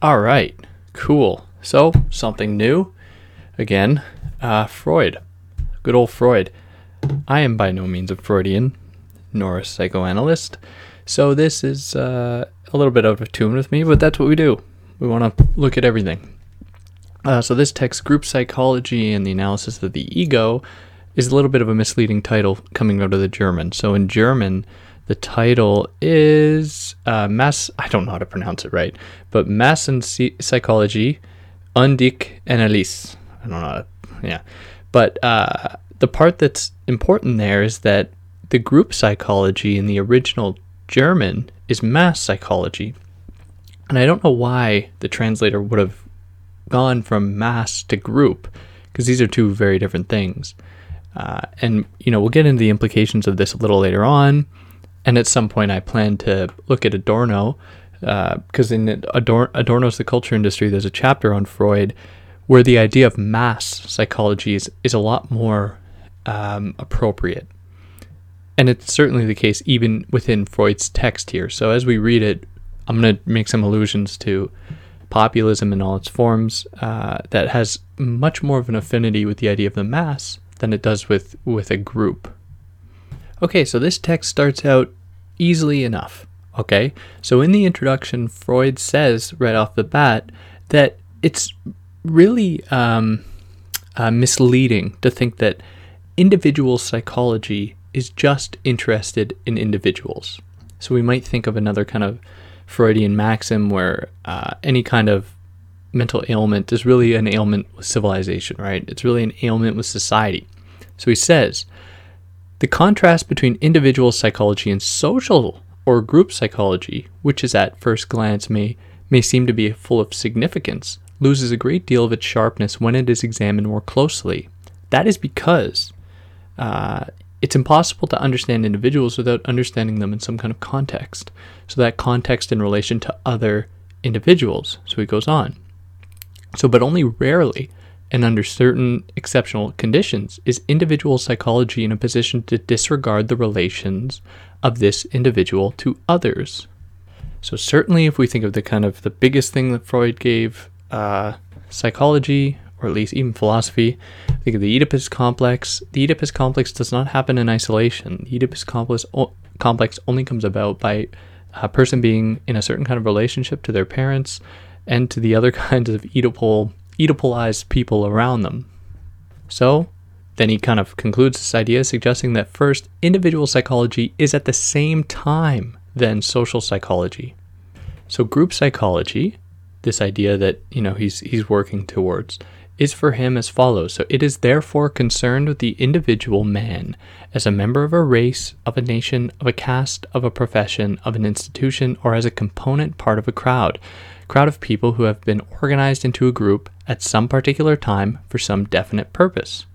All right, cool. So, something new. Again, uh, Freud. Good old Freud. I am by no means a Freudian, nor a psychoanalyst, so this is uh, a little bit out of tune with me, but that's what we do. We want to look at everything. Uh, so, this text, Group Psychology and the Analysis of the Ego, is a little bit of a misleading title coming out of the German. So, in German, the title is uh, Mass. I don't know how to pronounce it right, but Mass and Psychology, Undik Analyse. I don't know. To, yeah, but uh, the part that's important there is that the group psychology in the original German is mass psychology, and I don't know why the translator would have gone from mass to group because these are two very different things. Uh, and you know we'll get into the implications of this a little later on and at some point, I plan to look at Adorno, because uh, in Ador- Adorno's The Culture Industry, there's a chapter on Freud where the idea of mass psychology is, is a lot more um, appropriate. And it's certainly the case even within Freud's text here. So as we read it, I'm going to make some allusions to populism in all its forms uh, that has much more of an affinity with the idea of the mass than it does with, with a group. Okay, so this text starts out easily enough. Okay, so in the introduction, Freud says right off the bat that it's really um, uh, misleading to think that individual psychology is just interested in individuals. So we might think of another kind of Freudian maxim where uh, any kind of mental ailment is really an ailment with civilization, right? It's really an ailment with society. So he says, the contrast between individual psychology and social or group psychology, which is at first glance may, may seem to be full of significance, loses a great deal of its sharpness when it is examined more closely. That is because uh, it's impossible to understand individuals without understanding them in some kind of context. So, that context in relation to other individuals. So, he goes on. So, but only rarely and under certain exceptional conditions, is individual psychology in a position to disregard the relations of this individual to others? So certainly, if we think of the kind of the biggest thing that Freud gave uh, psychology, or at least even philosophy, think of the Oedipus complex. The Oedipus complex does not happen in isolation. The Oedipus complex, o- complex only comes about by a person being in a certain kind of relationship to their parents and to the other kinds of Oedipal Oedipalized people around them. So, then he kind of concludes this idea, suggesting that first, individual psychology is at the same time than social psychology. So, group psychology, this idea that you know he's he's working towards, is for him as follows. So, it is therefore concerned with the individual man as a member of a race, of a nation, of a caste, of a profession, of an institution, or as a component part of a crowd crowd of people who have been organized into a group at some particular time for some definite purpose.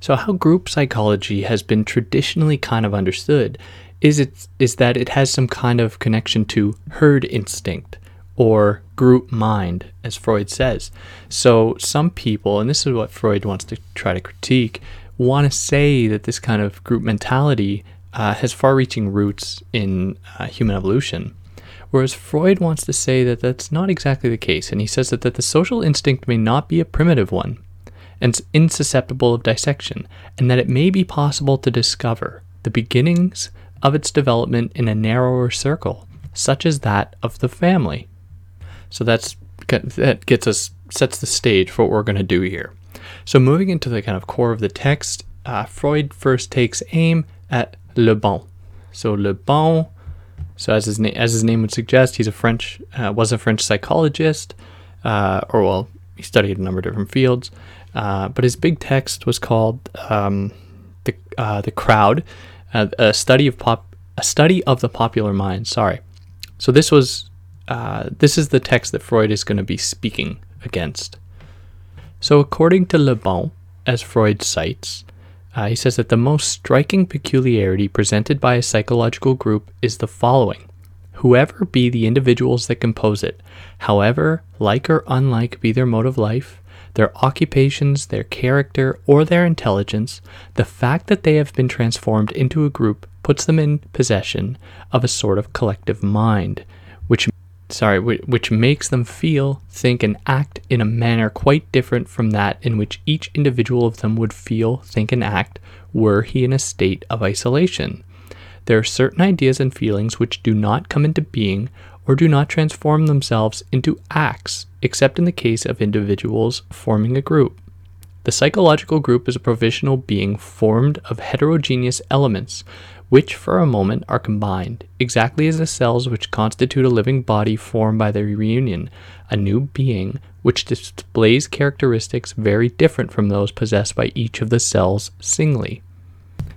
So, how group psychology has been traditionally kind of understood is it is that it has some kind of connection to herd instinct or group mind, as Freud says. So, some people, and this is what Freud wants to try to critique, want to say that this kind of group mentality uh, has far reaching roots in uh, human evolution. Whereas Freud wants to say that that's not exactly the case, and he says that, that the social instinct may not be a primitive one and insusceptible of dissection, and that it may be possible to discover the beginnings of its development in a narrower circle, such as that of the family. So that's that gets us sets the stage for what we're going to do here. So moving into the kind of core of the text, uh, Freud first takes aim at Le Bon. So Le Bon so as his name as his name would suggest, he's a French uh, was a French psychologist, uh, or well, he studied a number of different fields. Uh, but his big text was called um, the uh, the crowd, uh, a study of pop a study of the popular mind. Sorry, so this was uh, this is the text that Freud is going to be speaking against. So according to Le Bon, as Freud cites, uh, he says that the most striking peculiarity presented by a psychological group is the following Whoever be the individuals that compose it, however like or unlike be their mode of life, their occupations, their character, or their intelligence, the fact that they have been transformed into a group puts them in possession of a sort of collective mind, sorry, which makes them feel, think, and act in a manner quite different from that in which each individual of them would feel, think, and act were he in a state of isolation. There are certain ideas and feelings which do not come into being or do not transform themselves into acts, except in the case of individuals forming a group. The psychological group is a provisional being formed of heterogeneous elements, which for a moment are combined, exactly as the cells which constitute a living body form by their reunion, a new being which displays characteristics very different from those possessed by each of the cells singly.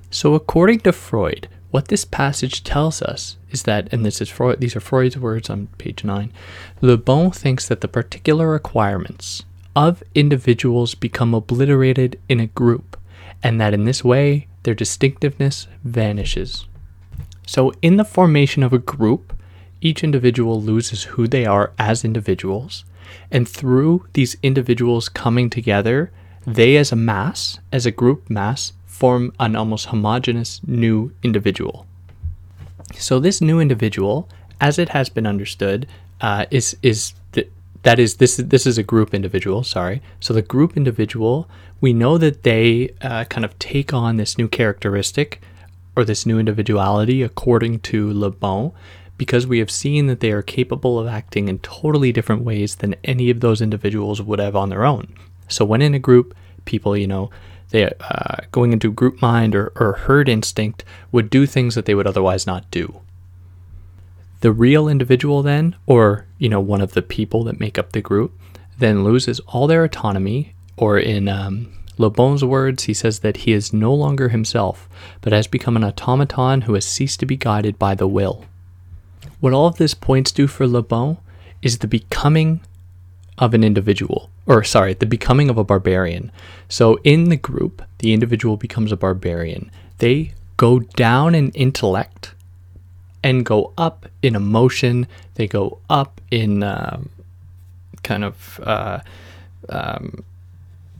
So, according to Freud, what this passage tells us is that, and this is Freud, these are Freud's words on page 9, Le Bon thinks that the particular requirements of individuals become obliterated in a group, and that in this way their distinctiveness vanishes. So, in the formation of a group, each individual loses who they are as individuals, and through these individuals coming together, they as a mass, as a group mass, form an almost homogenous new individual. So this new individual, as it has been understood, uh, is is that is this this is a group individual. Sorry. So the group individual, we know that they uh, kind of take on this new characteristic or this new individuality according to Le Bon, because we have seen that they are capable of acting in totally different ways than any of those individuals would have on their own. So when in a group, people, you know, they uh, going into group mind or, or herd instinct would do things that they would otherwise not do. The real individual then, or you know, one of the people that make up the group, then loses all their autonomy, or in um, Le Bon's words, he says that he is no longer himself, but has become an automaton who has ceased to be guided by the will. What all of this points to for Le Bon is the becoming of an individual, or sorry, the becoming of a barbarian. So in the group, the individual becomes a barbarian. They go down in intellect and go up in emotion. They go up in um, kind of uh, um,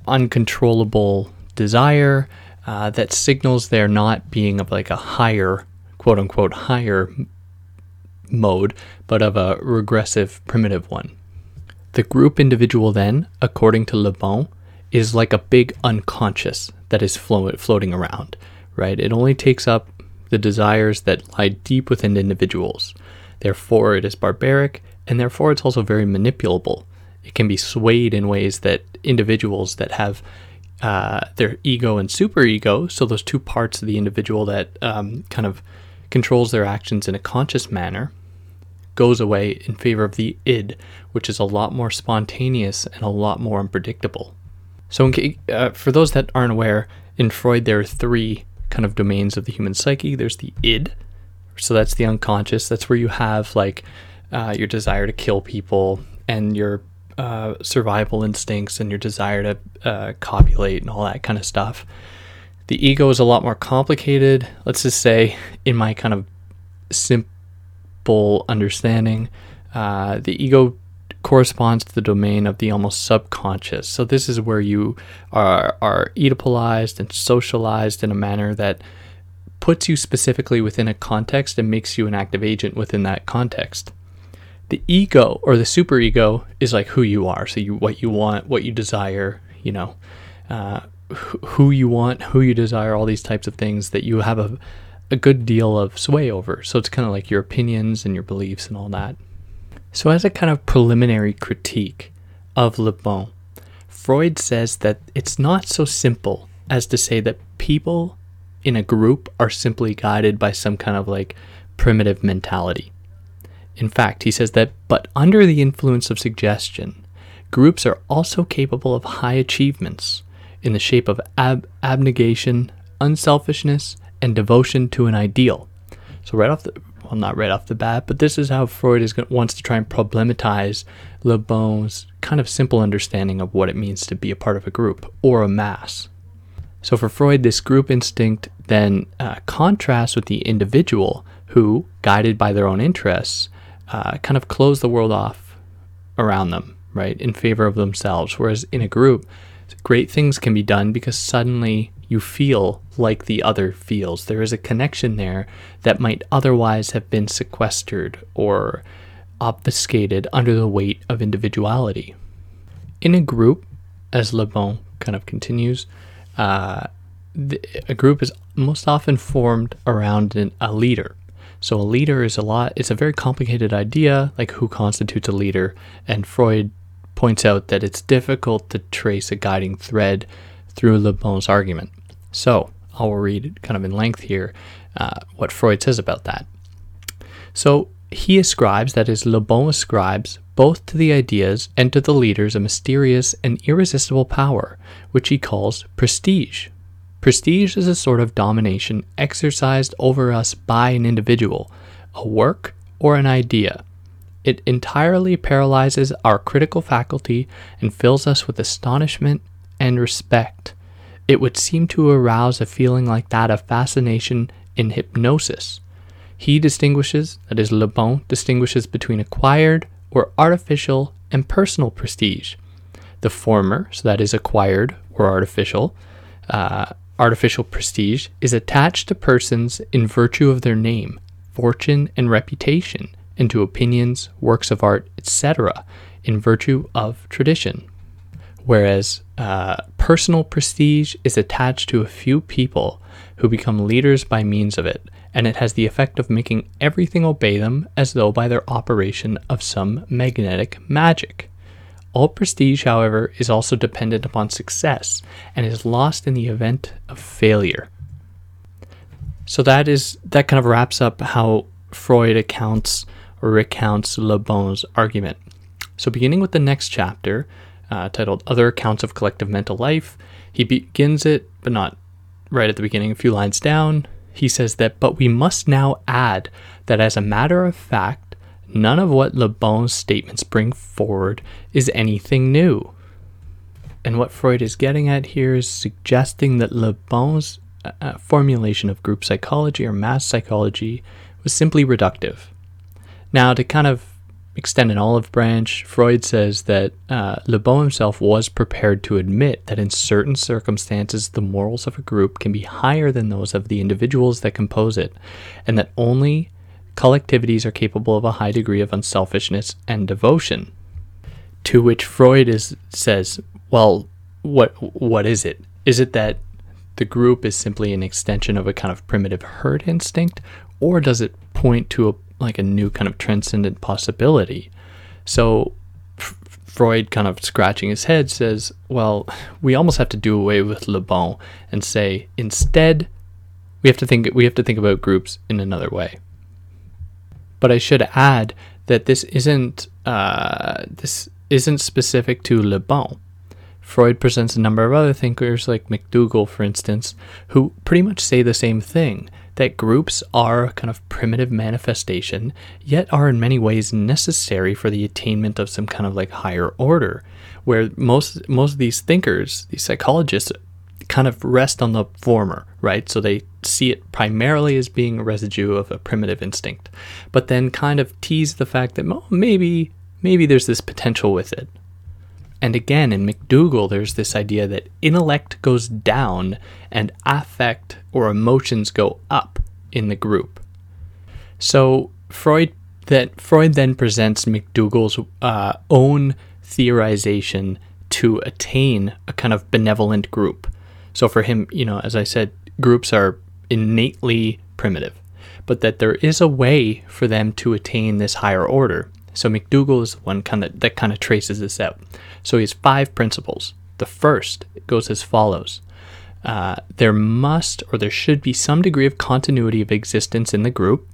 uncontrollable desire uh, that signals they're not being of like a higher, quote unquote, higher mode, but of a regressive primitive one. The group individual, then, according to Le Bon, is like a big unconscious that is flo- floating around, right? It only takes up the desires that lie deep within individuals. Therefore, it is barbaric, and therefore, it's also very manipulable. It can be swayed in ways that individuals that have uh, their ego and superego, so those two parts of the individual that um, kind of controls their actions in a conscious manner, goes away in favor of the id, which is a lot more spontaneous and a lot more unpredictable. So, uh, for those that aren't aware, in Freud, there are three kind of domains of the human psyche. There's the id, so that's the unconscious. That's where you have like uh, your desire to kill people and your uh, survival instincts and your desire to uh, copulate and all that kind of stuff. The ego is a lot more complicated. Let's just say, in my kind of simple understanding. Uh, the ego corresponds to the domain of the almost subconscious. So this is where you are are Oedipalized and socialized in a manner that puts you specifically within a context and makes you an active agent within that context. The ego or the superego is like who you are. So you what you want, what you desire, you know, uh, who you want, who you desire, all these types of things that you have a a good deal of sway over. So it's kind of like your opinions and your beliefs and all that. So, as a kind of preliminary critique of Le Bon, Freud says that it's not so simple as to say that people in a group are simply guided by some kind of like primitive mentality. In fact, he says that, but under the influence of suggestion, groups are also capable of high achievements in the shape of ab- abnegation, unselfishness, and devotion to an ideal. So right off the well, not right off the bat, but this is how Freud is wants to try and problematize Le Bon's kind of simple understanding of what it means to be a part of a group or a mass. So for Freud, this group instinct then uh, contrasts with the individual who, guided by their own interests, uh, kind of close the world off around them. right, in favor of themselves. Whereas in a group, great things can be done because suddenly you feel like the other feels. There is a connection there that might otherwise have been sequestered or obfuscated under the weight of individuality. In a group, as Le Bon kind of continues, uh, the, a group is most often formed around an, a leader. So a leader is a lot. It's a very complicated idea, like who constitutes a leader. And Freud points out that it's difficult to trace a guiding thread through Le Bon's argument. So I'll read kind of in length here uh, what Freud says about that. So he ascribes, that is, Le Bon ascribes, both to the ideas and to the leaders a mysterious and irresistible power, which he calls prestige. Prestige is a sort of domination exercised over us by an individual, a work, or an idea. It entirely paralyzes our critical faculty and fills us with astonishment and respect. It would seem to arouse a feeling like that of fascination in hypnosis. He distinguishes, that is, Le Bon distinguishes between acquired or artificial and personal prestige. The former, so that is acquired or artificial, uh, artificial prestige, is attached to persons in virtue of their name, fortune, and reputation, and to opinions, works of art, etc., in virtue of tradition. Whereas uh, personal prestige is attached to a few people who become leaders by means of it, and it has the effect of making everything obey them as though by their operation of some magnetic magic. All prestige, however, is also dependent upon success and is lost in the event of failure. So that is that kind of wraps up how Freud accounts recounts Le Bon's argument. So beginning with the next chapter, uh, titled "Other Accounts of Collective Mental Life," he begins it, but not right at the beginning. A few lines down, he says that, but we must now add that as a matter of fact, none of what Le Bon's statements bring forward is anything new. And what Freud is getting at here is suggesting that Le Bon's uh, uh formulation of group psychology or mass psychology was simply reductive. Now, to kind of extend an olive branch, Freud says that uh, Le Bon himself was prepared to admit that in certain circumstances the morals of a group can be higher than those of the individuals that compose it, and that only collectivities are capable of a high degree of unselfishness and devotion. To which Freud is says, well, what what is it? Is it that the group is simply an extension of a kind of primitive herd instinct, or does it point to a like a new kind of transcendent possibility. So F- Freud, kind of scratching his head, says, "Well, we almost have to do away with Le Bon and say instead, we have to think we have to think about groups in another way." But I should add that this isn't uh, this isn't specific to Le Bon. Freud presents a number of other thinkers, like McDougall, for instance, who pretty much say the same thing that groups are a kind of primitive manifestation, yet are in many ways necessary for the attainment of some kind of like higher order, where most most of these thinkers, these psychologists, kind of rest on the former, right? So they see it primarily as being a residue of a primitive instinct, but then kind of tease the fact that oh, maybe maybe there's this potential with it. And again, in McDougall, there's this idea that intellect goes down and affect or emotions go up in the group. So Freud that Freud then presents McDougall's uh, own theorization to attain a kind of benevolent group. So for him, you know, as I said, groups are innately primitive, but that there is a way for them to attain this higher order. So McDougall is the one kind of that kind of traces this out. So he has five principles. The first goes as follows. Uh, there must or there should be some degree of continuity of existence in the group.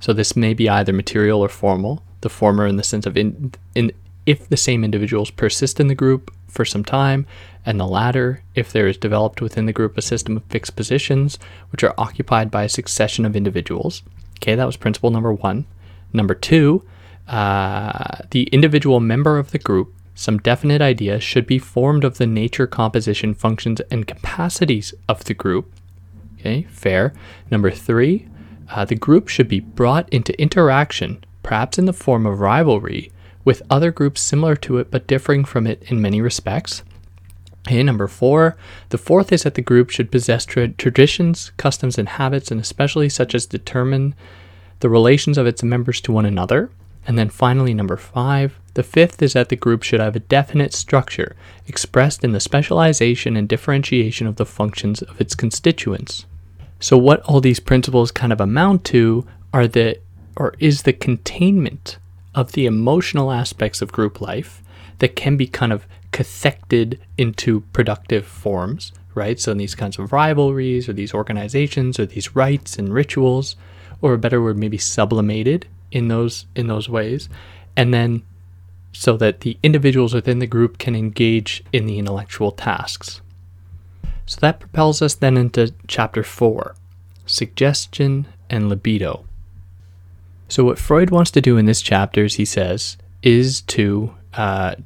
So this may be either material or formal. The former in the sense of in, in if the same individuals persist in the group for some time, and the latter if there is developed within the group a system of fixed positions which are occupied by a succession of individuals. Okay, that was principle number one. Number two, uh, the individual member of the group, some definite idea should be formed of the nature, composition, functions, and capacities of the group. Okay, fair. Number three, uh, the group should be brought into interaction, perhaps in the form of rivalry, with other groups similar to it but differing from it in many respects. Okay, number four. The fourth is that the group should possess tra- traditions, customs, and habits, and especially such as determine the relations of its members to one another. And then finally, number five. The fifth is that the group should have a definite structure expressed in the specialization and differentiation of the functions of its constituents. So, what all these principles kind of amount to are the, or is the containment of the emotional aspects of group life that can be kind of cathected into productive forms, right? So, in these kinds of rivalries or these organizations or these rites and rituals, or a better word, maybe sublimated in those in those ways, and then so that the individuals within the group can engage in the intellectual tasks. So that propels us then into chapter four suggestion and libido. So, what Freud wants to do in this chapter, as he says, is to uh,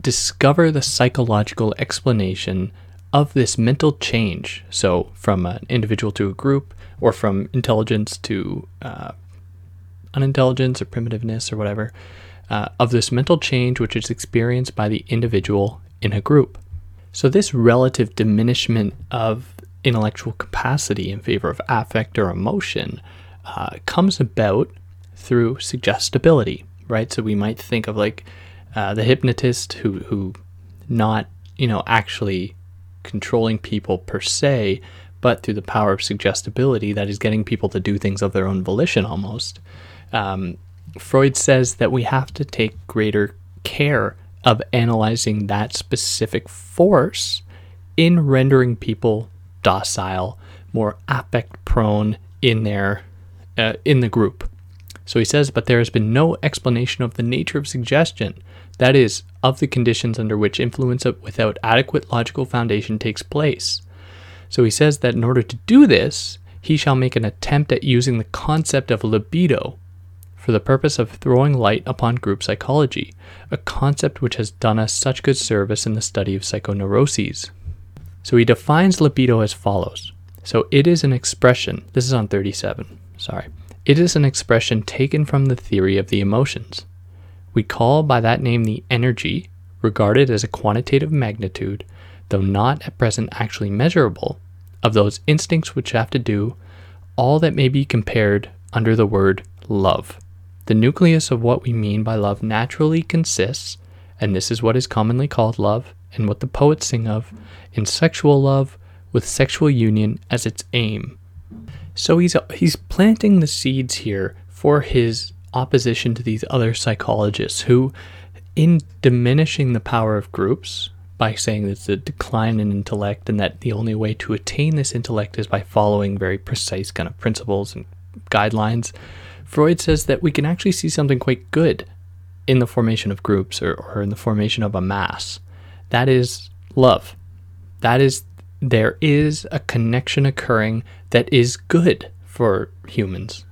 discover the psychological explanation of this mental change. So, from an individual to a group, or from intelligence to uh, unintelligence or primitiveness or whatever, uh, of this mental change which is experienced by the individual in a group. So, this relative diminishment of intellectual capacity in favor of affect or emotion uh, comes about through suggestibility, right? So we might think of like uh, the hypnotist who who not you know actually controlling people per se, but through the power of suggestibility that is getting people to do things of their own volition almost. Um, Freud says that we have to take greater care of analyzing that specific force in rendering people docile, more affect prone in their uh, in the group. So he says, but there has been no explanation of the nature of suggestion, that is, of the conditions under which influence without adequate logical foundation takes place. So he says that in order to do this, he shall make an attempt at using the concept of libido for the purpose of throwing light upon group psychology, a concept which has done us such good service in the study of psychoneuroses. So he defines libido as follows. So it is an expression, this is on 37, sorry. It is an expression taken from the theory of the emotions. We call by that name the energy, regarded as a quantitative magnitude, though not at present actually measurable, of those instincts which have to do all that may be compared under the word love. The nucleus of what we mean by love naturally consists, and this is what is commonly called love, and what the poets sing of, in sexual love, with sexual union as its aim. So he's he's planting the seeds here for his opposition to these other psychologists who in diminishing the power of groups by saying that it's a decline in intellect and that the only way to attain this intellect is by following very precise kind of principles and guidelines, Freud says that we can actually see something quite good in the formation of groups or, or in the formation of a mass. That is love. That is there is a connection occurring that is good for humans.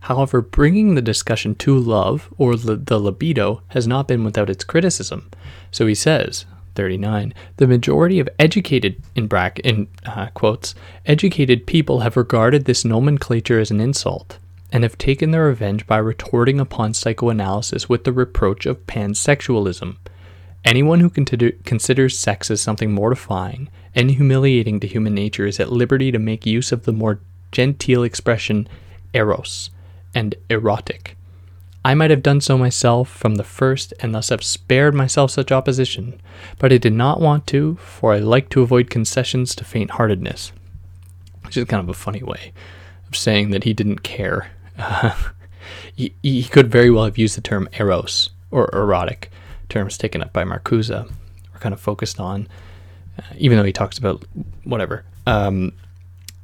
However, bringing the discussion to love or the libido has not been without its criticism. So he says, 39, the majority of educated, in, brack, in uh, quotes, educated people have regarded this nomenclature as an insult and have taken their revenge by retorting upon psychoanalysis with the reproach of pansexualism. Anyone who considers sex as something mortifying and humiliating to human nature is at liberty to make use of the more genteel expression eros and erotic. I might have done so myself from the first and thus have spared myself such opposition, but I did not want to, for I like to avoid concessions to faint heartedness. Which is kind of a funny way of saying that he didn't care. Uh, he, he could very well have used the term eros or erotic, terms taken up by Marcuse, or kind of focused on uh, even though he talks about whatever, um,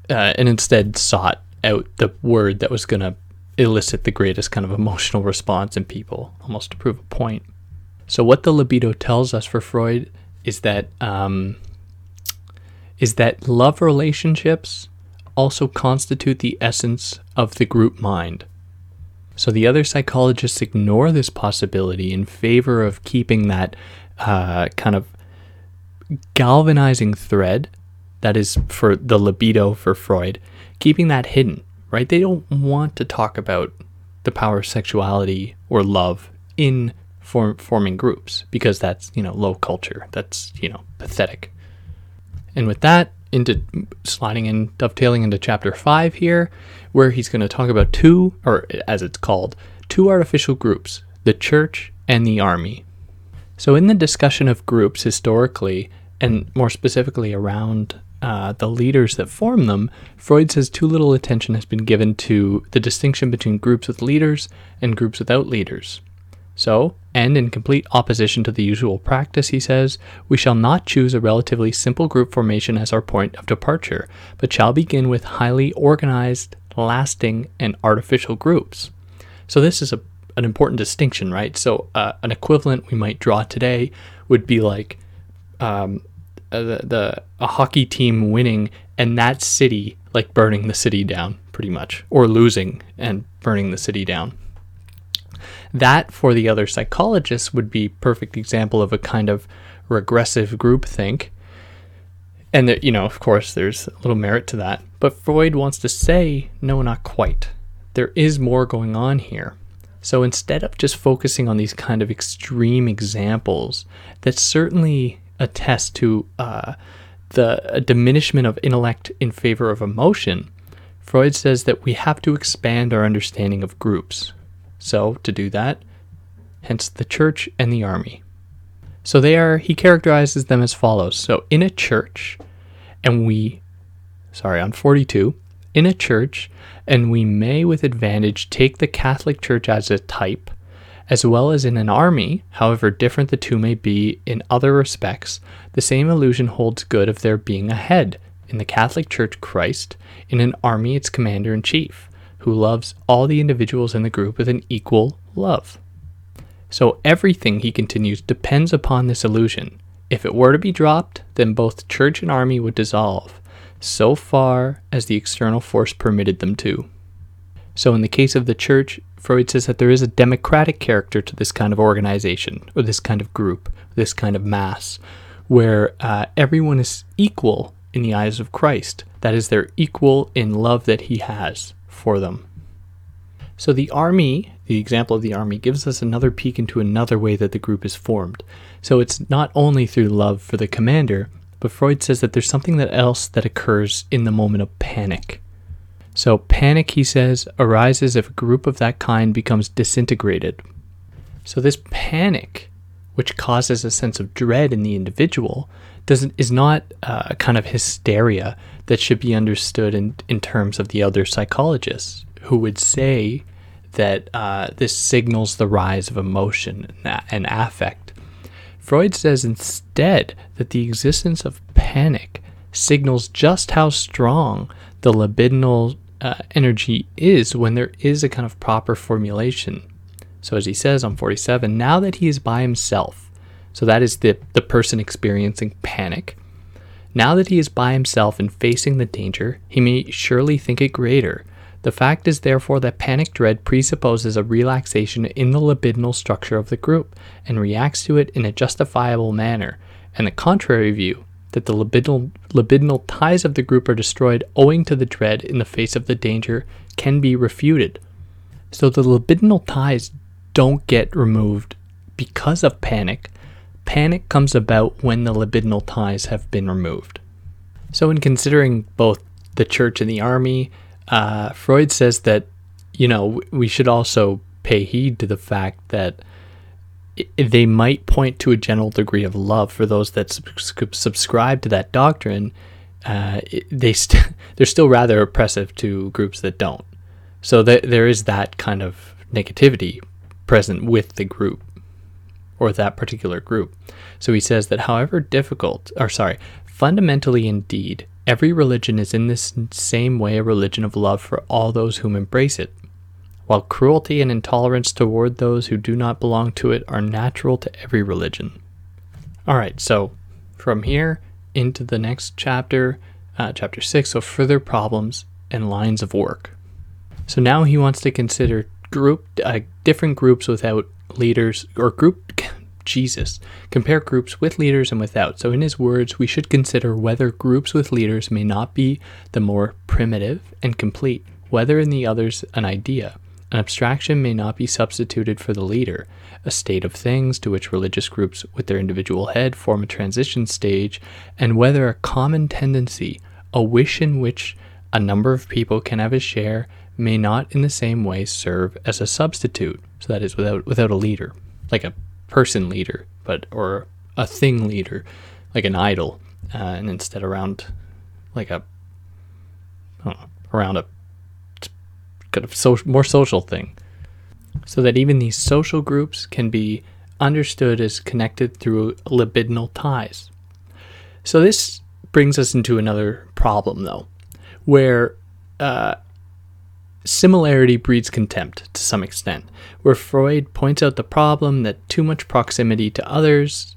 uh, and instead sought out the word that was going to elicit the greatest kind of emotional response in people, almost to prove a point. So, what the libido tells us for Freud is that um, is that love relationships also constitute the essence of the group mind. So the other psychologists ignore this possibility in favor of keeping that uh, kind of galvanizing thread that is for the libido for Freud, keeping that hidden, right? They don't want to talk about the power of sexuality or love in form, forming groups because that's, you know, low culture. That's, you know, pathetic. And with that, into sliding in, dovetailing into chapter five here, where he's going to talk about two, or as it's called, two artificial groups the church and the army. So, in the discussion of groups historically, and more specifically around uh, the leaders that form them, Freud says too little attention has been given to the distinction between groups with leaders and groups without leaders. So, and in complete opposition to the usual practice, he says, we shall not choose a relatively simple group formation as our point of departure, but shall begin with highly organized, lasting, and artificial groups. So, this is a, an important distinction, right? So, uh, an equivalent we might draw today would be like um, uh, the, the a hockey team winning and that city like burning the city down, pretty much, or losing and burning the city down. That, for the other psychologists, would be perfect example of a kind of regressive groupthink. And you know, of course, there's a little merit to that. But Freud wants to say, no, not quite. There is more going on here. So instead of just focusing on these kind of extreme examples that certainly attest to uh, the diminishment of intellect in favor of emotion, Freud says that we have to expand our understanding of groups. So, to do that, hence the church and the army. So, they are, he characterizes them as follows. So, in a church, and we, sorry, on 42, in a church, and we may with advantage take the Catholic Church as a type, as well as in an army, however different the two may be in other respects, the same illusion holds good of there being a head, in the Catholic Church Christ, in an army its commander in chief who loves all the individuals in the group with an equal love. So everything, he continues, depends upon this illusion. If it were to be dropped, then both church and army would dissolve, so far as the external force permitted them to. So, in the case of the church, Freud says that there is a democratic character to this kind of organization, or this kind of group, this kind of mass, where uh, everyone is equal in the eyes of Christ. That is, they're equal in love that he has for them. So the army, the example of the army, gives us another peek into another way that the group is formed. So it's not only through love for the commander, but Freud says that there's something that else that occurs in the moment of panic. So panic, he says, arises if a group of that kind becomes disintegrated. So this panic, which causes a sense of dread in the individual, doesn't is not uh, a kind of hysteria that should be understood in, in terms of the other psychologists who would say that uh, this signals the rise of emotion and affect. Freud says instead that the existence of panic signals just how strong the libidinal uh, energy is when there is a kind of proper formulation. So, as he says on 47, now that he is by himself, so that is the, the person experiencing panic, now that he is by himself and facing the danger, he may surely think it greater. The fact is, therefore, that panic dread presupposes a relaxation in the libidinal structure of the group and reacts to it in a justifiable manner, and the contrary view, that the libidinal, libidinal ties of the group are destroyed owing to the dread in the face of the danger, can be refuted. So the libidinal ties don't get removed because of panic, Panic comes about when the libidinal ties have been removed. So, in considering both the church and the army, uh, Freud says that, you know, we should also pay heed to the fact that they might point to a general degree of love for those that subscribe to that doctrine. Uh, they st- they're still rather oppressive to groups that don't. So th- there is that kind of negativity present with the group or that particular group. So he says that however difficult, or sorry, fundamentally indeed, every religion is in this same way a religion of love for all those whom embrace it, while cruelty and intolerance toward those who do not belong to it are natural to every religion. All right, so from here into the next chapter, uh, chapter 6, so further problems and lines of work. So now he wants to consider group uh, different groups without leaders or group Jesus. Compare groups with leaders and without. So, in his words, we should consider whether groups with leaders may not be the more primitive and complete, whether in the others an idea, an abstraction may not be substituted for the leader, a state of things to which religious groups with their individual head form a transition stage, and whether a common tendency, a wish in which a number of people can have a share, may not in the same way serve as a substitute. So that is without without a leader, like a person leader, but or a thing leader, like an idol, uh, and instead around like a know, around a kind of more social thing. So that even these social groups can be understood as connected through libidinal ties. So this brings us into another problem, though, where uh, similarity breeds contempt to some extent, where Freud points out the problem that too much proximity to others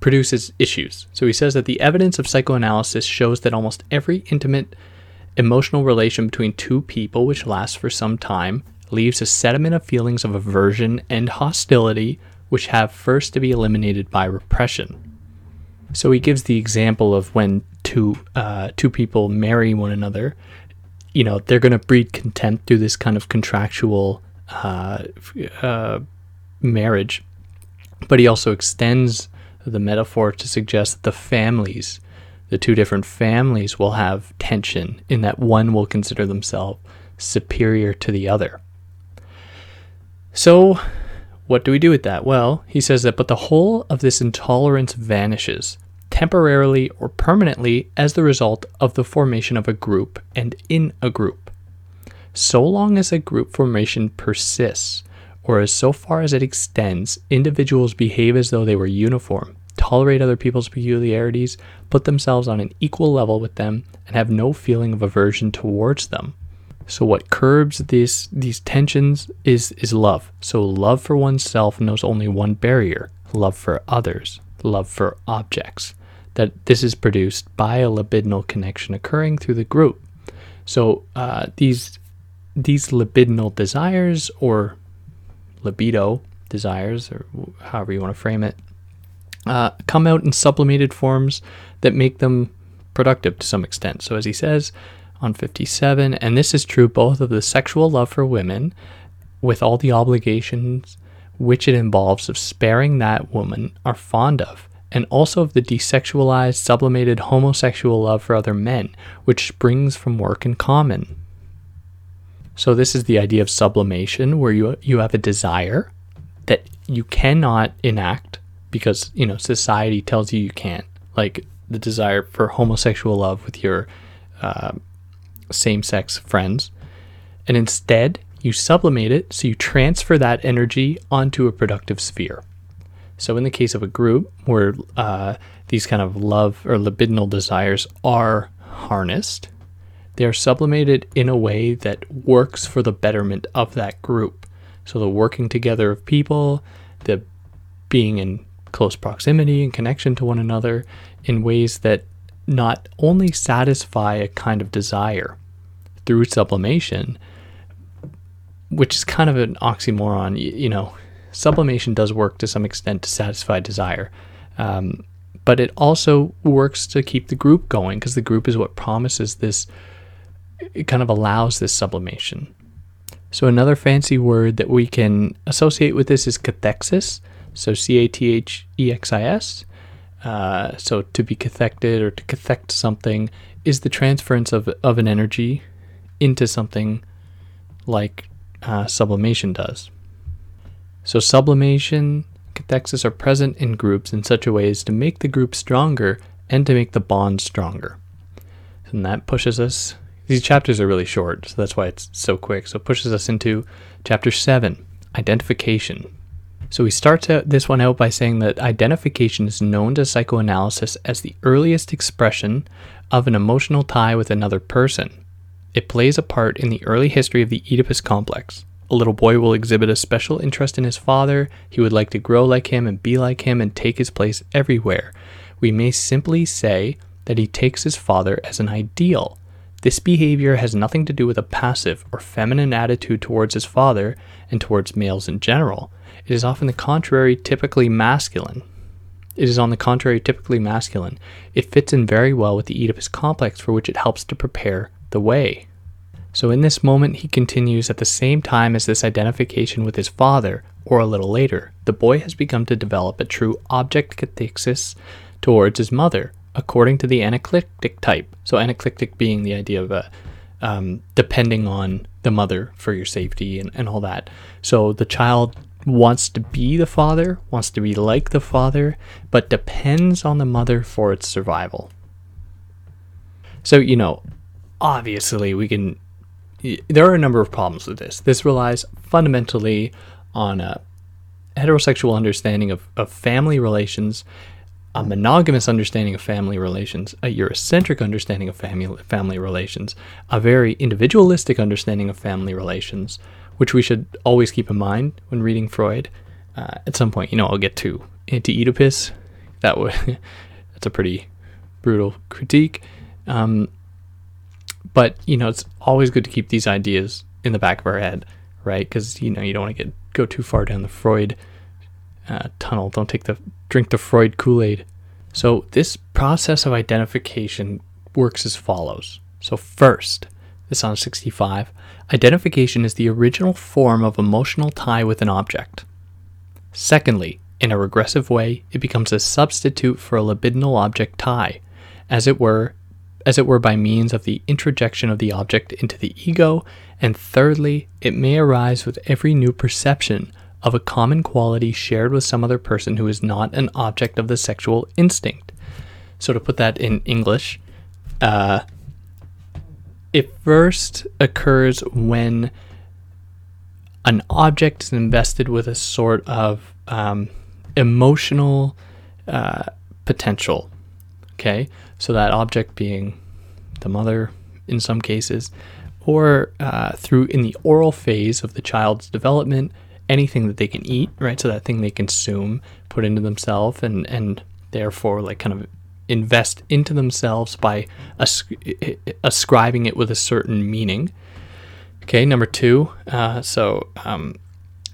produces issues. So he says that the evidence of psychoanalysis shows that almost every intimate emotional relation between two people, which lasts for some time, leaves a sediment of feelings of aversion and hostility, which have first to be eliminated by repression. So he gives the example of when two uh, two people marry one another, you know, they're going to breed contempt through this kind of contractual uh, uh, marriage. But he also extends the metaphor to suggest that the families the two different families will have tension in that one will consider themselves superior to the other. So, what do we do with that? Well, he says that, but the whole of this intolerance vanishes temporarily or permanently as the result of the formation of a group and in a group. So long as a group formation persists, or as so far as it extends, individuals behave as though they were uniform, tolerate other people's peculiarities, put themselves on an equal level with them, and have no feeling of aversion towards them. So what curbs these these tensions is is love. So love for oneself knows only one barrier: love for others, love for objects. That this is produced by a libidinal connection occurring through the group. So uh, these these libidinal desires or libido desires, or however you want to frame it, uh, come out in sublimated forms that make them productive to some extent. So, as he says on 57, and this is true both of the sexual love for women with all the obligations which it involves of sparing that woman are fond of, and also of the desexualized, sublimated homosexual love for other men, which springs from work in common. So, this is the idea of sublimation, where you, you have a desire that you cannot enact because you know society tells you you can't. Like the desire for homosexual love with your uh, same-sex friends. And instead you sublimate it so you transfer that energy onto a productive sphere so in the case of a group where uh, these kind of love or libidinal desires are harnessed they are sublimated in a way that works for the betterment of that group so the working together of people the being in close proximity and connection to one another in ways that not only satisfy a kind of desire through sublimation, which is kind of an oxymoron. You, you know, sublimation does work to some extent to satisfy desire, um, but it also works to keep the group going because the group is what promises this, it kind of allows this sublimation. So, another fancy word that we can associate with this is cathexis, so C A T H E X I S. Uh, so to be cathected or to cathect something is the transference of, of an energy into something like uh, sublimation does. So sublimation, cathexis are present in groups in such a way as to make the group stronger and to make the bond stronger. And that pushes us, these chapters are really short, so that's why it's so quick. So pushes us into chapter 7, identification. So he starts out this one out by saying that identification is known to psychoanalysis as the earliest expression of an emotional tie with another person. It plays a part in the early history of the Oedipus complex. A little boy will exhibit a special interest in his father. He would like to grow like him and be like him and take his place everywhere. We may simply say that he takes his father as an ideal. This behavior has nothing to do with a passive or feminine attitude towards his father and towards males in general. It is often the contrary, typically masculine. It is on the contrary, typically masculine. It fits in very well with the Oedipus complex, for which it helps to prepare the way. So in this moment, he continues at the same time as this identification with his father, or a little later, the boy has begun to develop a true object cathexis towards his mother, according to the anaclitic type. So anaclitic being the idea of a um, depending on the mother for your safety and, and all that. So the child wants to be the father, wants to be like the father, but depends on the mother for its survival. So, you know, obviously we can there are a number of problems with this. This relies fundamentally on a heterosexual understanding of, of family relations, a monogamous understanding of family relations, a Eurocentric understanding of family, family relations, a very individualistic understanding of family relations, which we should always keep in mind when reading Freud. Uh, at some point, you know, I'll get to anti-Oedipus. That would that's a pretty brutal critique. Um, but you know, it's always good to keep these ideas in the back of our head, right? Because you know, you don't want to get go too far down the Freud uh, tunnel. Don't take the drink the Freud Kool Aid. So this process of identification works as follows. So first, this on 65, identification is the original form of emotional tie with an object. Secondly, in a regressive way, it becomes a substitute for a libidinal object tie, as it were as it were by means of the introjection of the object into the ego, and thirdly, it may arise with every new perception of a common quality shared with some other person who is not an object of the sexual instinct. So, to put that in English, uh, it first occurs when an object is invested with a sort of um, emotional uh, potential. Okay, so that object being the mother in some cases, or uh, through in the oral phase of the child's development, anything that they can eat, right? So that thing they consume, put into themselves, and and therefore like kind of invest into themselves by ascribing it with a certain meaning. Okay, number two. Uh, so um,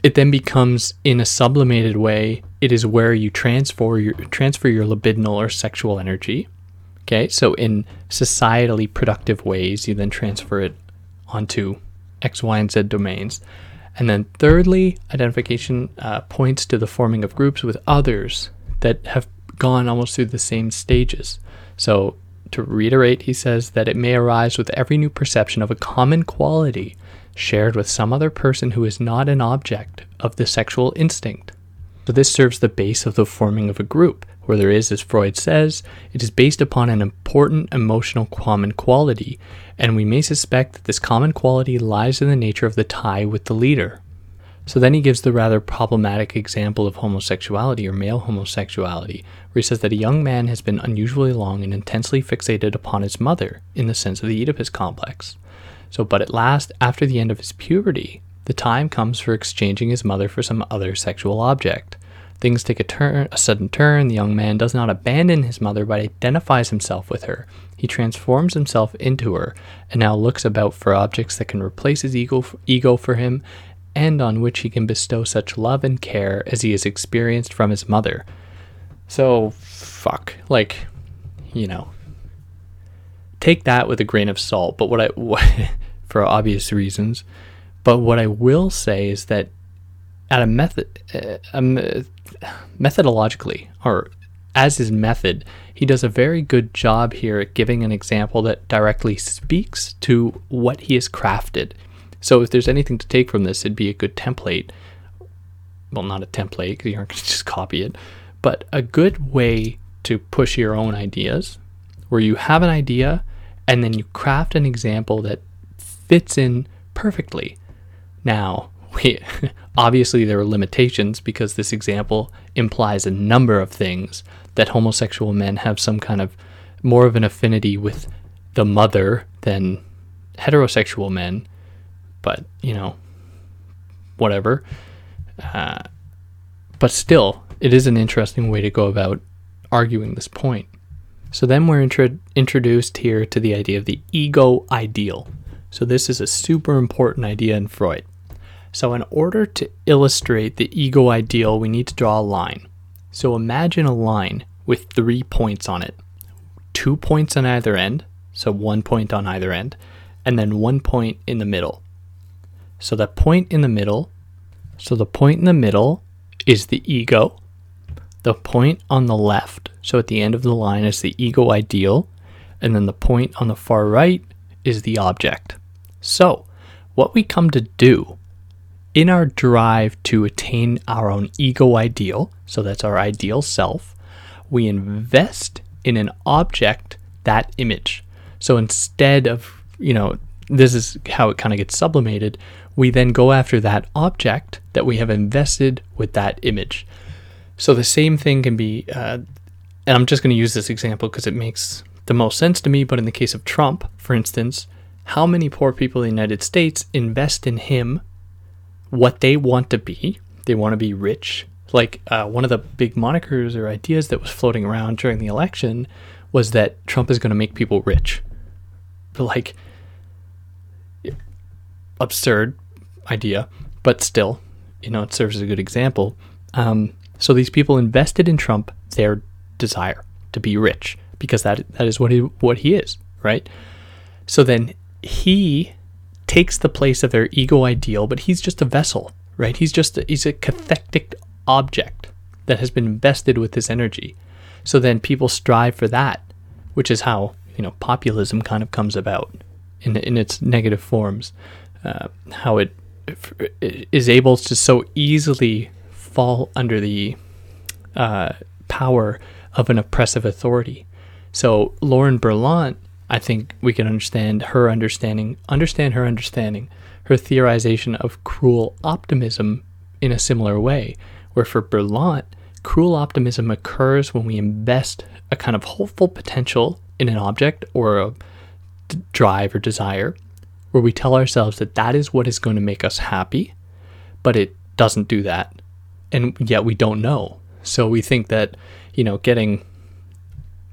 it then becomes in a sublimated way. It is where you transfer your transfer your libidinal or sexual energy. Okay, so in societally productive ways, you then transfer it onto X, Y, and Z domains. And then, thirdly, identification uh, points to the forming of groups with others that have gone almost through the same stages. So, to reiterate, he says that it may arise with every new perception of a common quality shared with some other person who is not an object of the sexual instinct. So, this serves the base of the forming of a group, where there is, as Freud says, it is based upon an important emotional common quality, and we may suspect that this common quality lies in the nature of the tie with the leader. So then he gives the rather problematic example of homosexuality or male homosexuality, where he says that a young man has been unusually long and intensely fixated upon his mother in the sense of the Oedipus complex. So, but at last, after the end of his puberty, the time comes for exchanging his mother for some other sexual object. Things take a turn, a sudden turn. The young man does not abandon his mother, but identifies himself with her. He transforms himself into her, and now looks about for objects that can replace his ego, ego for him and on which he can bestow such love and care as he has experienced from his mother. So, fuck. Like, you know, take that with a grain of salt, but what I, what, for obvious reasons, but what I will say is that at a method, uh, um, methodologically, or as his method, he does a very good job here at giving an example that directly speaks to what he has crafted. So if there's anything to take from this, it'd be a good template. Well, not a template because you aren't going to just copy it, but a good way to push your own ideas where you have an idea and then you craft an example that fits in perfectly. Now, we, obviously there are limitations because this example implies a number of things that homosexual men have some kind of more of an affinity with the mother than heterosexual men but you know, whatever. Uh, but still, it is an interesting way to go about arguing this point. So then we're intro- introduced here to the idea of the ego ideal. So this is a super important idea in Freud. So in order to illustrate the ego ideal, we need to draw a line. So imagine a line with three points on it. Two points on either end, so one point on either end, and then one point in the middle. So the point in the middle, so the point in the middle is the ego. The point on the left, so at the end of the line is the ego ideal, and then the point on the far right is the object. So, what we come to do in our drive to attain our own ego ideal, so that's our ideal self, we invest in an object that image. So instead of, you know, this is how it kind of gets sublimated, we then go after that object that we have invested with that image. So the same thing can be, uh, and I'm just going to use this example because it makes the most sense to me, but in the case of Trump, for instance, how many poor people in the United States invest in him what they want to be? They want to be rich. Like uh, one of the big monikers or ideas that was floating around during the election was that Trump is going to make people rich. Like, absurd idea, but still, you know, it serves as a good example. Um, so these people invested in Trump their desire to be rich because that that is what he what he is, right? So then he takes the place of their ego ideal, but he's just a vessel, right? He's just a, he's a cathectic object that has been invested with this energy. So then people strive for that, which is how you know populism kind of comes about in in its negative forms. Uh, how it, it is able to so easily fall under the uh, power of an oppressive authority. So Lauren Berlant, I think we can understand her understanding, understand her understanding, her theorization of cruel optimism in a similar way, where for Berlant, cruel optimism occurs when we invest a kind of hopeful potential in an object or a d- drive or desire, where we tell ourselves that that is what is going to make us happy, but it doesn't do that. And yet we don't know. So we think that, you know, getting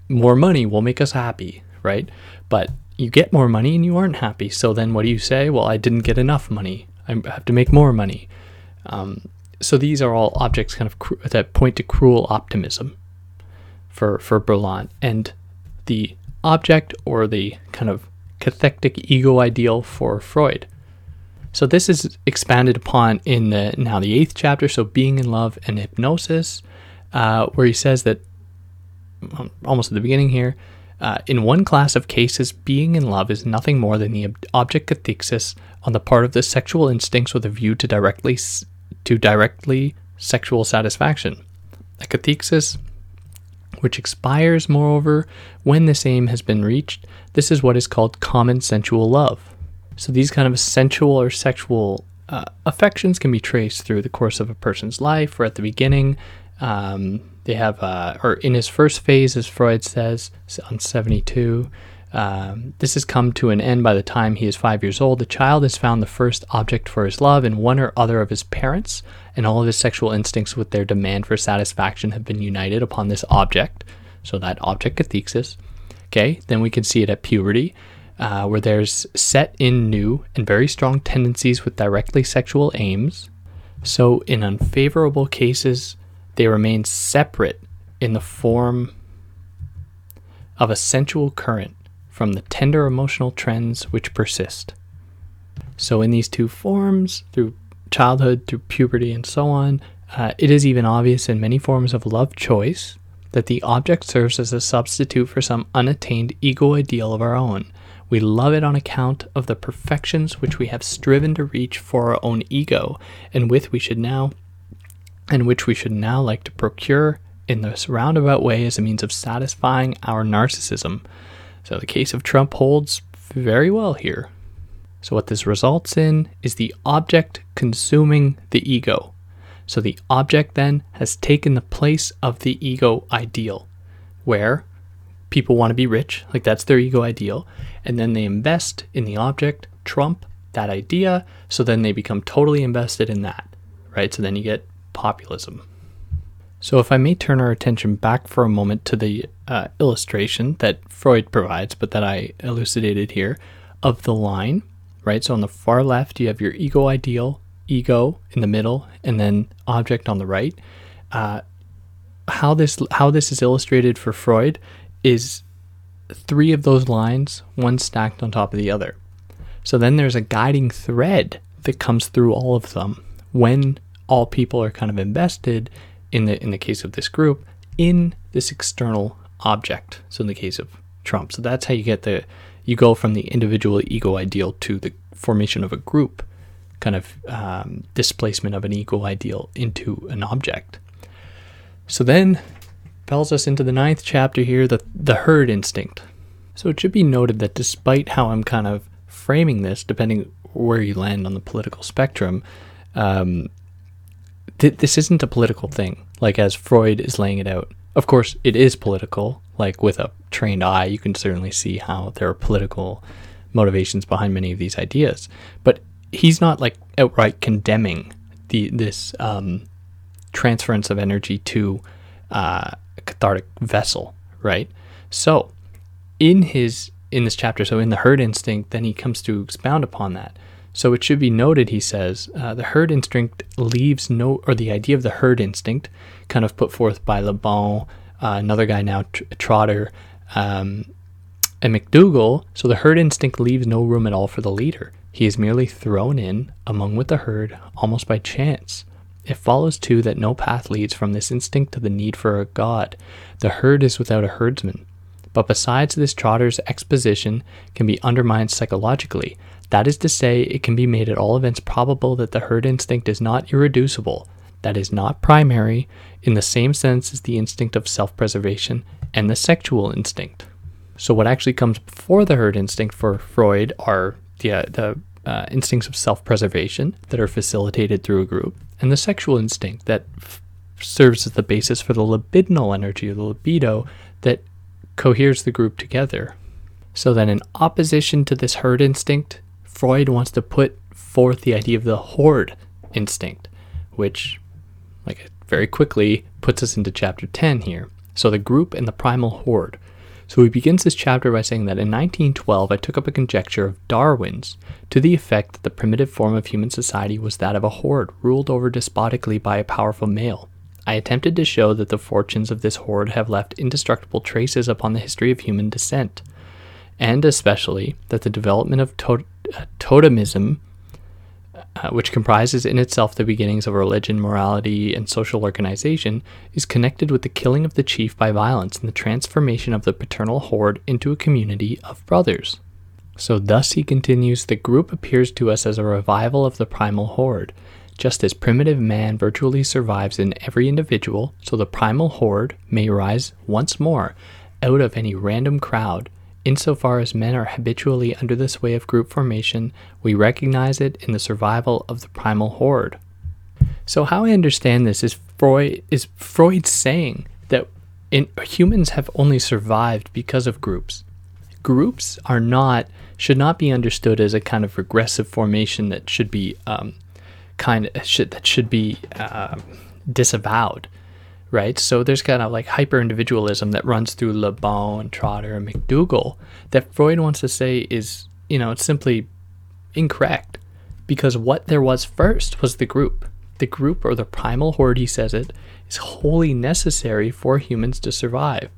more money will make us happy, right? But you get more money and you aren't happy. So then what do you say? Well, I didn't get enough money. I have to make more money. Um, so these are all objects kind of that point to cruel optimism for for Berlant and the object or the kind of cathectic ego ideal for Freud. So this is expanded upon in the now the eighth chapter, so being in love and hypnosis, uh, where he says that um, almost at the beginning here, uh, in one class of cases, being in love is nothing more than the ob- object cathexis on the part of the sexual instincts with a view to directly to directly sexual satisfaction. A cathexis which expires, moreover, when this aim has been reached. This is what is called common sensual love. So these kind of sensual or sexual uh, affections can be traced through the course of a person's life or at the beginning. Um, they have, uh, or in his first phase, as Freud says on 72, um, this has come to an end by the time he is five years old. The child has found the first object for his love in one or other of his parents, and all of his sexual instincts with their demand for satisfaction have been united upon this object. So that object cathexis. Okay, then we can see it at puberty, uh, where there's set in new and very strong tendencies with directly sexual aims. So in unfavorable cases, they remain separate in the form of a sensual current from the tender emotional trends which persist. So, in these two forms, through childhood, through puberty, and so on, uh, it is even obvious in many forms of love choice that the object serves as a substitute for some unattained ego ideal of our own. We love it on account of the perfections which we have striven to reach for our own ego, and with we should now and which we should now like to procure in this roundabout way as a means of satisfying our narcissism. So the case of Trump holds very well here. So, what this results in is the object consuming the ego. So, the object then has taken the place of the ego ideal, where people want to be rich, like that's their ego ideal, and then they invest in the object, Trump, that idea, so then they become totally invested in that, right? So then you get populism. So, if I may turn our attention back for a moment to the uh, illustration that Freud provides, but that I elucidated here, of the line, right? So, on the far left, you have your ego ideal, ego in the middle, and then object on the right. Uh, how this how this is illustrated for Freud is three of those lines, one stacked on top of the other. So then there's a guiding thread that comes through all of them when all people are kind of invested in the in the case of this group in this external object. So in the case of Trump. So that's how you get the you go from the individual ego ideal to the formation of a group kind of um, displacement of an ego ideal into an object. So then propels us into the ninth chapter here, the the herd instinct. So it should be noted that despite how I'm kind of framing this, depending where you land on the political spectrum, um, th- this isn't a political thing. Like as Freud is laying it out. Of course, it is political. Like with a trained eye, you can certainly see how there are political motivations behind many of these ideas. But he's not like outright condemning the this um, transference of energy to uh, a cathartic vessel, right? So, in his in this chapter, so in the herd instinct, then he comes to expound upon that. So it should be noted, he says, uh, the herd instinct leaves no, or the idea of the herd instinct, kind of put forth by Le Bon, uh, another guy now, Tr- Trotter, um, and McDougall. So the herd instinct leaves no room at all for the leader. He is merely thrown in among with the herd almost by chance. It follows too that no path leads from this instinct to the need for a god. The herd is without a herdsman. But besides this, Trotter's exposition can be undermined psychologically. That is to say, it can be made at all events probable that the herd instinct is not irreducible, that is not primary, in the same sense as the instinct of self preservation and the sexual instinct. So, what actually comes before the herd instinct for Freud are the, uh, the uh, instincts of self preservation that are facilitated through a group, and the sexual instinct that f- serves as the basis for the libidinal energy the libido that coheres the group together. So, then in opposition to this herd instinct, Freud wants to put forth the idea of the horde instinct, which, like, very quickly puts us into chapter 10 here. So, the group and the primal horde. So he begins this chapter by saying that in 1912 I took up a conjecture of Darwin's to the effect that the primitive form of human society was that of a horde ruled over despotically by a powerful male. I attempted to show that the fortunes of this horde have left indestructible traces upon the history of human descent, and especially that the development of to- totemism uh, which comprises in itself the beginnings of religion, morality, and social organization, is connected with the killing of the chief by violence and the transformation of the paternal horde into a community of brothers. So, thus he continues, the group appears to us as a revival of the primal horde. Just as primitive man virtually survives in every individual, so the primal horde may rise once more out of any random crowd Insofar as men are habitually under this way of group formation, we recognize it in the survival of the primal horde. So, how I understand this is Freud is Freud saying that in, humans have only survived because of groups. Groups are not should not be understood as a kind of regressive formation that should be um, kind of should, that should be uh, disavowed right? So there's kind of like hyper individualism that runs through Le Bon and Trotter and McDougall that Freud wants to say is, you know, it's simply incorrect because what there was first was the group. The group or the primal horde, he says it, is wholly necessary for humans to survive.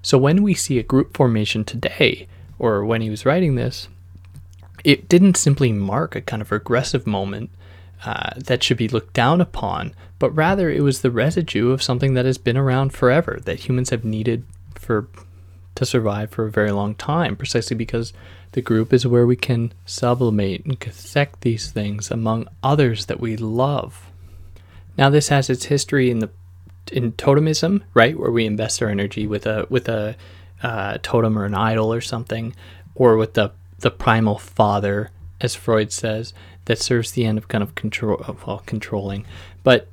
So when we see a group formation today, or when he was writing this, it didn't simply mark a kind of regressive moment uh, that should be looked down upon, but rather it was the residue of something that has been around forever that humans have needed for to survive for a very long time, precisely because the group is where we can sublimate and cathect these things among others that we love. Now, this has its history in the in totemism, right, where we invest our energy with a with a uh, totem or an idol or something, or with the the primal father, as Freud says, that serves the end of kind of control, well, controlling, but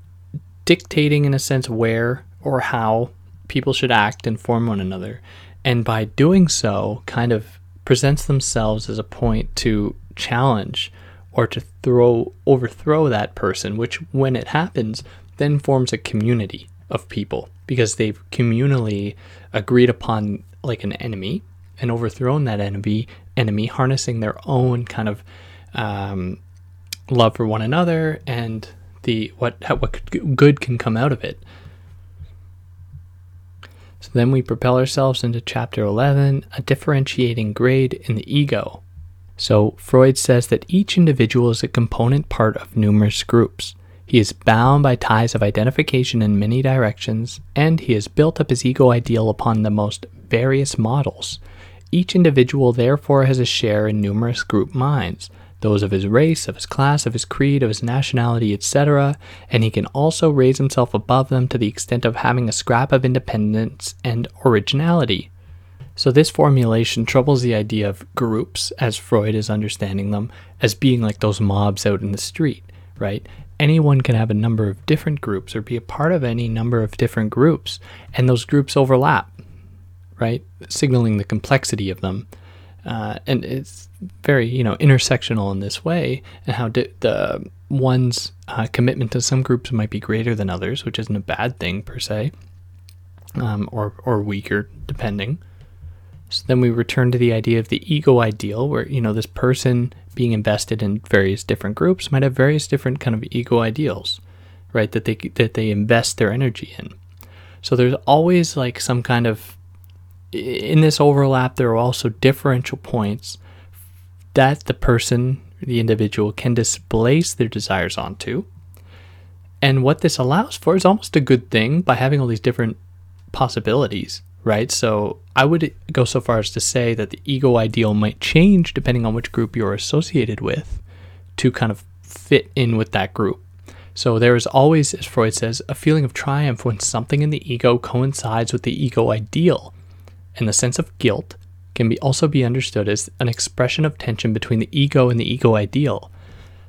dictating in a sense where or how people should act and form one another. And by doing so, kind of presents themselves as a point to challenge or to throw overthrow that person, which when it happens, then forms a community of people because they've communally agreed upon like an enemy and overthrown that enemy enemy harnessing their own kind of um, love for one another and the what what good can come out of it. So then we propel ourselves into chapter 11, a differentiating grade in the ego. So, Freud says that each individual is a component part of numerous groups. He is bound by ties of identification in many directions, and he has built up his ego ideal upon the most various models. Each individual, therefore, has a share in numerous group minds, those of his race, of his class, of his creed, of his nationality, etc., and he can also raise himself above them to the extent of having a scrap of independence and originality. So, this formulation troubles the idea of groups, as Freud is understanding them, as being like those mobs out in the street, right? Anyone can have a number of different groups or be a part of any number of different groups, and those groups overlap, right? Signaling the complexity of them. Uh, and it's very, you know, intersectional in this way, and how di- the one's uh, commitment to some groups might be greater than others, which isn't a bad thing per se, um, or or weaker depending. So then we return to the idea of the ego ideal, where you know this person being invested in various different groups might have various different kind of ego ideals, right? That they that they invest their energy in. So there's always like some kind of in this overlap. There are also differential points that the person, the individual, can displace their desires onto. And what this allows for is almost a good thing by having all these different possibilities right? So I would go so far as to say that the ego ideal might change depending on which group you're associated with to kind of fit in with that group. So there is always, as Freud says, a feeling of triumph when something in the ego coincides with the ego ideal. And the sense of guilt can be also be understood as an expression of tension between the ego and the ego ideal.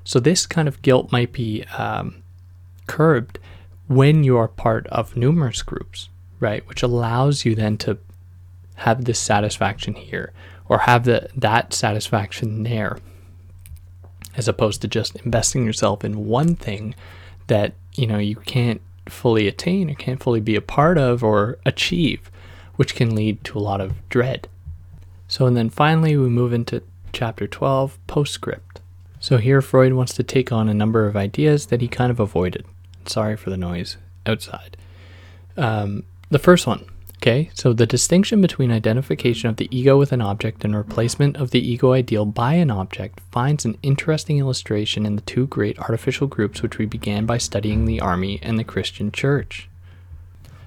So this kind of guilt might be um, curbed when you are part of numerous groups right? Which allows you then to have this satisfaction here or have the, that satisfaction there as opposed to just investing yourself in one thing that you know you can't fully attain or can't fully be a part of or achieve which can lead to a lot of dread. So and then finally we move into chapter 12 postscript. So here freud wants to take on a number of ideas that he kind of avoided. Sorry for the noise outside. Um, the first one, okay, so the distinction between identification of the ego with an object and replacement of the ego ideal by an object finds an interesting illustration in the two great artificial groups which we began by studying the army and the Christian church.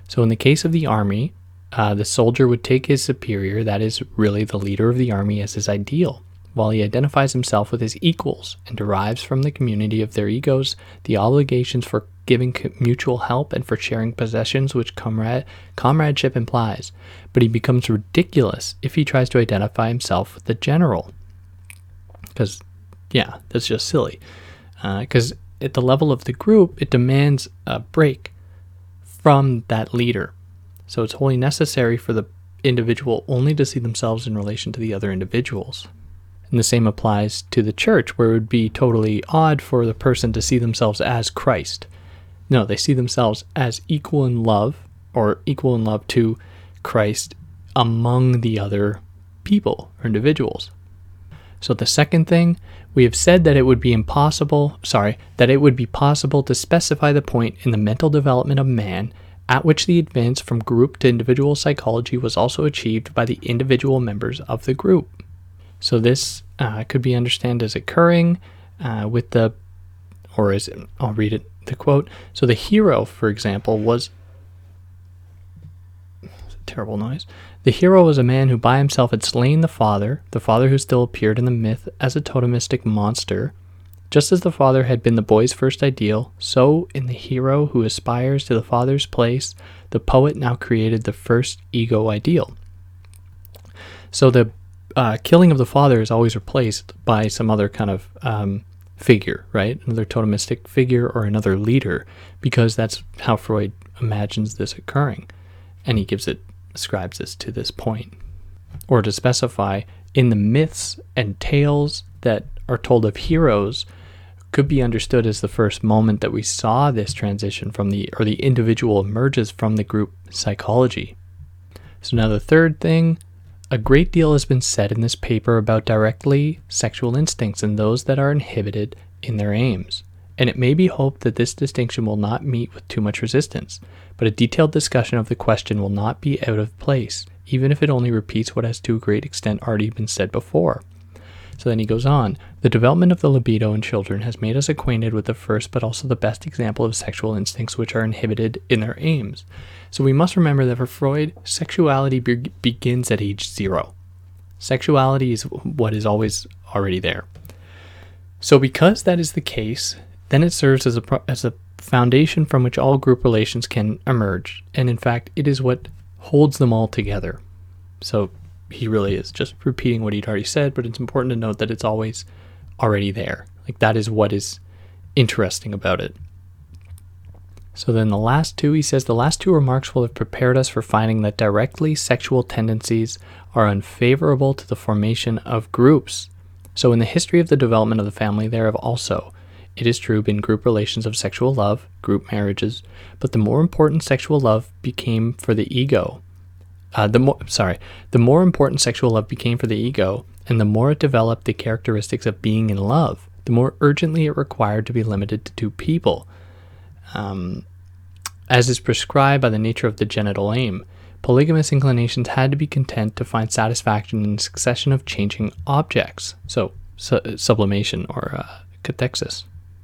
So, in the case of the army, uh, the soldier would take his superior, that is, really the leader of the army, as his ideal, while he identifies himself with his equals and derives from the community of their egos the obligations for giving mutual help and for sharing possessions which comrade comradeship implies, but he becomes ridiculous if he tries to identify himself with the general. Because, yeah, that's just silly. Because uh, at the level of the group, it demands a break from that leader. So it's wholly necessary for the individual only to see themselves in relation to the other individuals. And the same applies to the church, where it would be totally odd for the person to see themselves as Christ. No, they see themselves as equal in love or equal in love to Christ among the other people or individuals. So the second thing, we have said that it would be impossible, sorry, that it would be possible to specify the point in the mental development of man at which the advance from group to individual psychology was also achieved by the individual members of the group. So this uh, could be understood as occurring uh, with the, or is it, I'll read it the quote. So the hero, for example, was terrible noise. The hero was a man who by himself had slain the father, the father who still appeared in the myth as a totemistic monster. Just as the father had been the boy's first ideal, so in the hero who aspires to the father's place, the poet now created the first ego ideal. So the uh, killing of the father is always replaced by some other kind of um, figure, right? Another totemistic figure or another leader, because that's how Freud imagines this occurring. And he gives it, ascribes this to this point. Or to specify, in the myths and tales that are told of heroes, could be understood as the first moment that we saw this transition from the, or the individual emerges from the group psychology. So now the third thing a great deal has been said in this paper about directly sexual instincts and those that are inhibited in their aims, and it may be hoped that this distinction will not meet with too much resistance, but a detailed discussion of the question will not be out of place, even if it only repeats what has to a great extent already been said before. So then he goes on The development of the libido in children has made us acquainted with the first but also the best example of sexual instincts which are inhibited in their aims. So we must remember that for Freud, sexuality be- begins at age zero. Sexuality is what is always already there. So, because that is the case, then it serves as a, as a foundation from which all group relations can emerge. And in fact, it is what holds them all together. So, he really is just repeating what he'd already said, but it's important to note that it's always already there. Like, that is what is interesting about it. So then the last two, he says, the last two remarks will have prepared us for finding that directly sexual tendencies are unfavorable to the formation of groups. So, in the history of the development of the family, there have also, it is true, been group relations of sexual love, group marriages, but the more important sexual love became for the ego. Uh, the more, sorry, the more important sexual love became for the ego, and the more it developed the characteristics of being in love, the more urgently it required to be limited to two people, um, as is prescribed by the nature of the genital aim. Polygamous inclinations had to be content to find satisfaction in a succession of changing objects, so su- sublimation or uh, cathexis.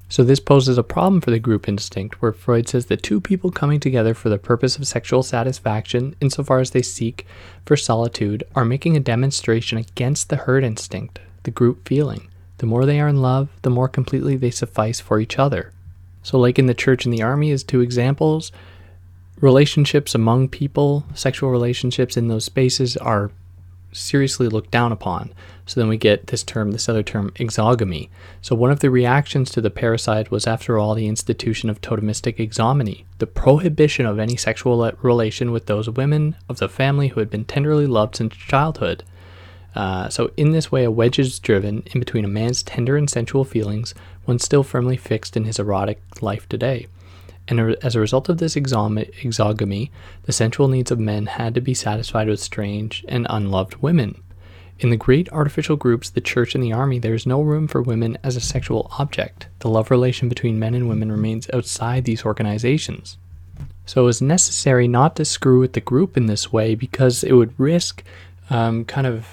So, this poses a problem for the group instinct, where Freud says that two people coming together for the purpose of sexual satisfaction, insofar as they seek for solitude, are making a demonstration against the herd instinct, the group feeling. The more they are in love, the more completely they suffice for each other. So, like in the church and the army, as two examples, relationships among people, sexual relationships in those spaces are seriously looked down upon. So then we get this term, this other term, exogamy. So one of the reactions to the parricide was, after all, the institution of totemistic exogamy, the prohibition of any sexual relation with those women of the family who had been tenderly loved since childhood. Uh, so in this way, a wedge is driven in between a man's tender and sensual feelings, when still firmly fixed in his erotic life today and as a result of this exogamy, the sensual needs of men had to be satisfied with strange and unloved women. In the great artificial groups, the church and the army, there is no room for women as a sexual object. The love relation between men and women remains outside these organizations. So it was necessary not to screw with the group in this way because it would risk um, kind of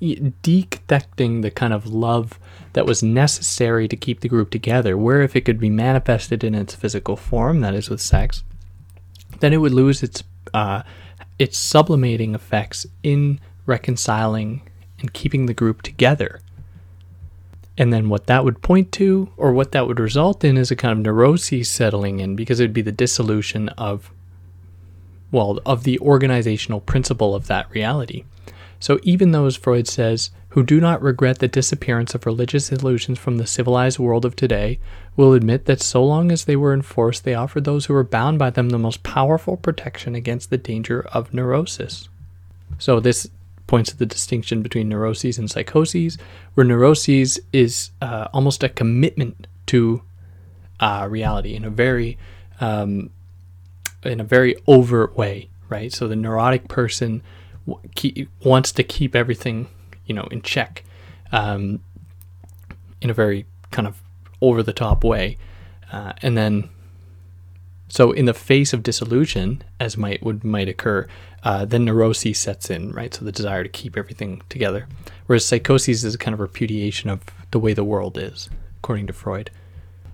de- deconnecting the kind of love that was necessary to keep the group together, where if it could be manifested in its physical form, that is with sex, then it would lose its uh, its sublimating effects in reconciling and keeping the group together. And then what that would point to, or what that would result in, is a kind of neuroses settling in, because it would be the dissolution of, well, of the organizational principle of that reality. So even though, as Freud says, who do not regret the disappearance of religious illusions from the civilized world of today will admit that so long as they were enforced, they offered those who were bound by them the most powerful protection against the danger of neurosis. So this points to the distinction between neuroses and psychoses, where neuroses is uh, almost a commitment to uh, reality in a very um, in a very overt way, right? So the neurotic person keep, wants to keep everything, you know, in check, um, in a very kind of over the top way, uh, and then, so in the face of disillusion, as might would might occur, uh, then neuroses sets in, right? So the desire to keep everything together, whereas psychosis is a kind of repudiation of the way the world is, according to Freud.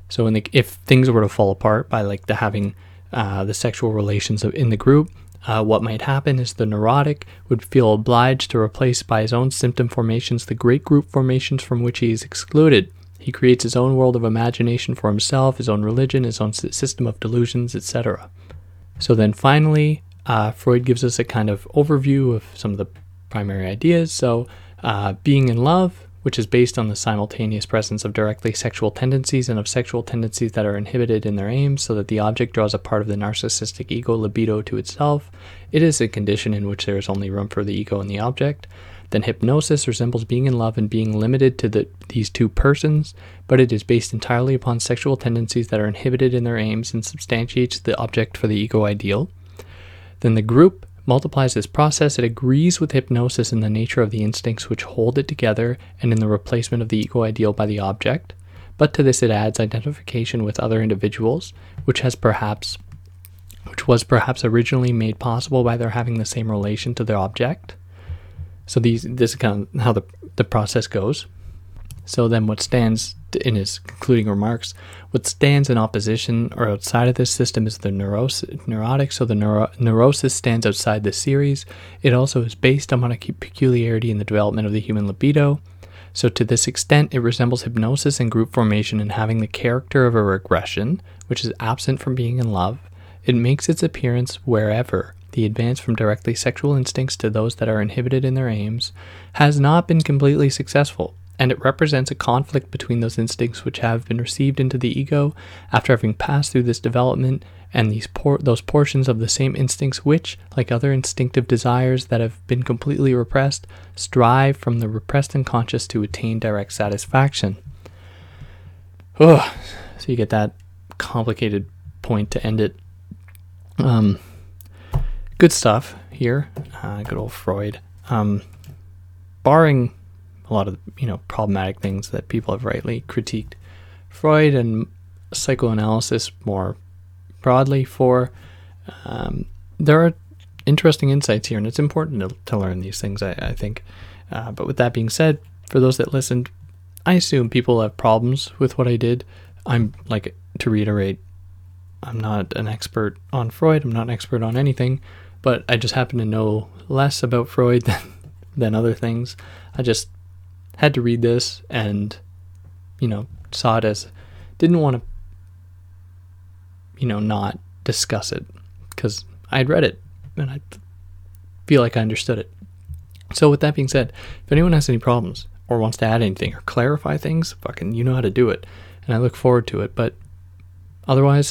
So the, if things were to fall apart by like the having uh, the sexual relations in the group, uh, what might happen is the neurotic would feel obliged to replace by his own symptom formations the great group formations from which he is excluded. He creates his own world of imagination for himself, his own religion, his own system of delusions, etc. So then finally, uh, Freud gives us a kind of overview of some of the primary ideas. So, uh, being in love, which is based on the simultaneous presence of directly sexual tendencies and of sexual tendencies that are inhibited in their aims, so that the object draws a part of the narcissistic ego libido to itself. It is a condition in which there is only room for the ego and the object. Then hypnosis resembles being in love and being limited to the, these two persons, but it is based entirely upon sexual tendencies that are inhibited in their aims and substantiates the object for the ego ideal. Then the group multiplies this process, it agrees with hypnosis in the nature of the instincts which hold it together and in the replacement of the ego ideal by the object. But to this it adds identification with other individuals, which has perhaps which was perhaps originally made possible by their having the same relation to the object. So these this is kind of how the the process goes. So then, what stands in his concluding remarks, what stands in opposition or outside of this system is the neuros- neurotic. So the neuro- neurosis stands outside the series. It also is based on a peculiarity in the development of the human libido. So to this extent, it resembles hypnosis and group formation in having the character of a regression, which is absent from being in love. It makes its appearance wherever the advance from directly sexual instincts to those that are inhibited in their aims has not been completely successful and it represents a conflict between those instincts which have been received into the ego after having passed through this development and these por- those portions of the same instincts which like other instinctive desires that have been completely repressed strive from the repressed unconscious to attain direct satisfaction. Ugh. so you get that complicated point to end it. Um, good stuff here uh, good old freud. Um, barring a lot of you know problematic things that people have rightly critiqued Freud and psychoanalysis more broadly for. Um, there are interesting insights here, and it's important to, to learn these things. I, I think. Uh, but with that being said, for those that listened, I assume people have problems with what I did. I'm like to reiterate, I'm not an expert on Freud. I'm not an expert on anything, but I just happen to know less about Freud than than other things. I just had to read this and, you know, saw it as didn't want to, you know, not discuss it because I had read it and I feel like I understood it. So, with that being said, if anyone has any problems or wants to add anything or clarify things, fucking, you know how to do it. And I look forward to it. But otherwise,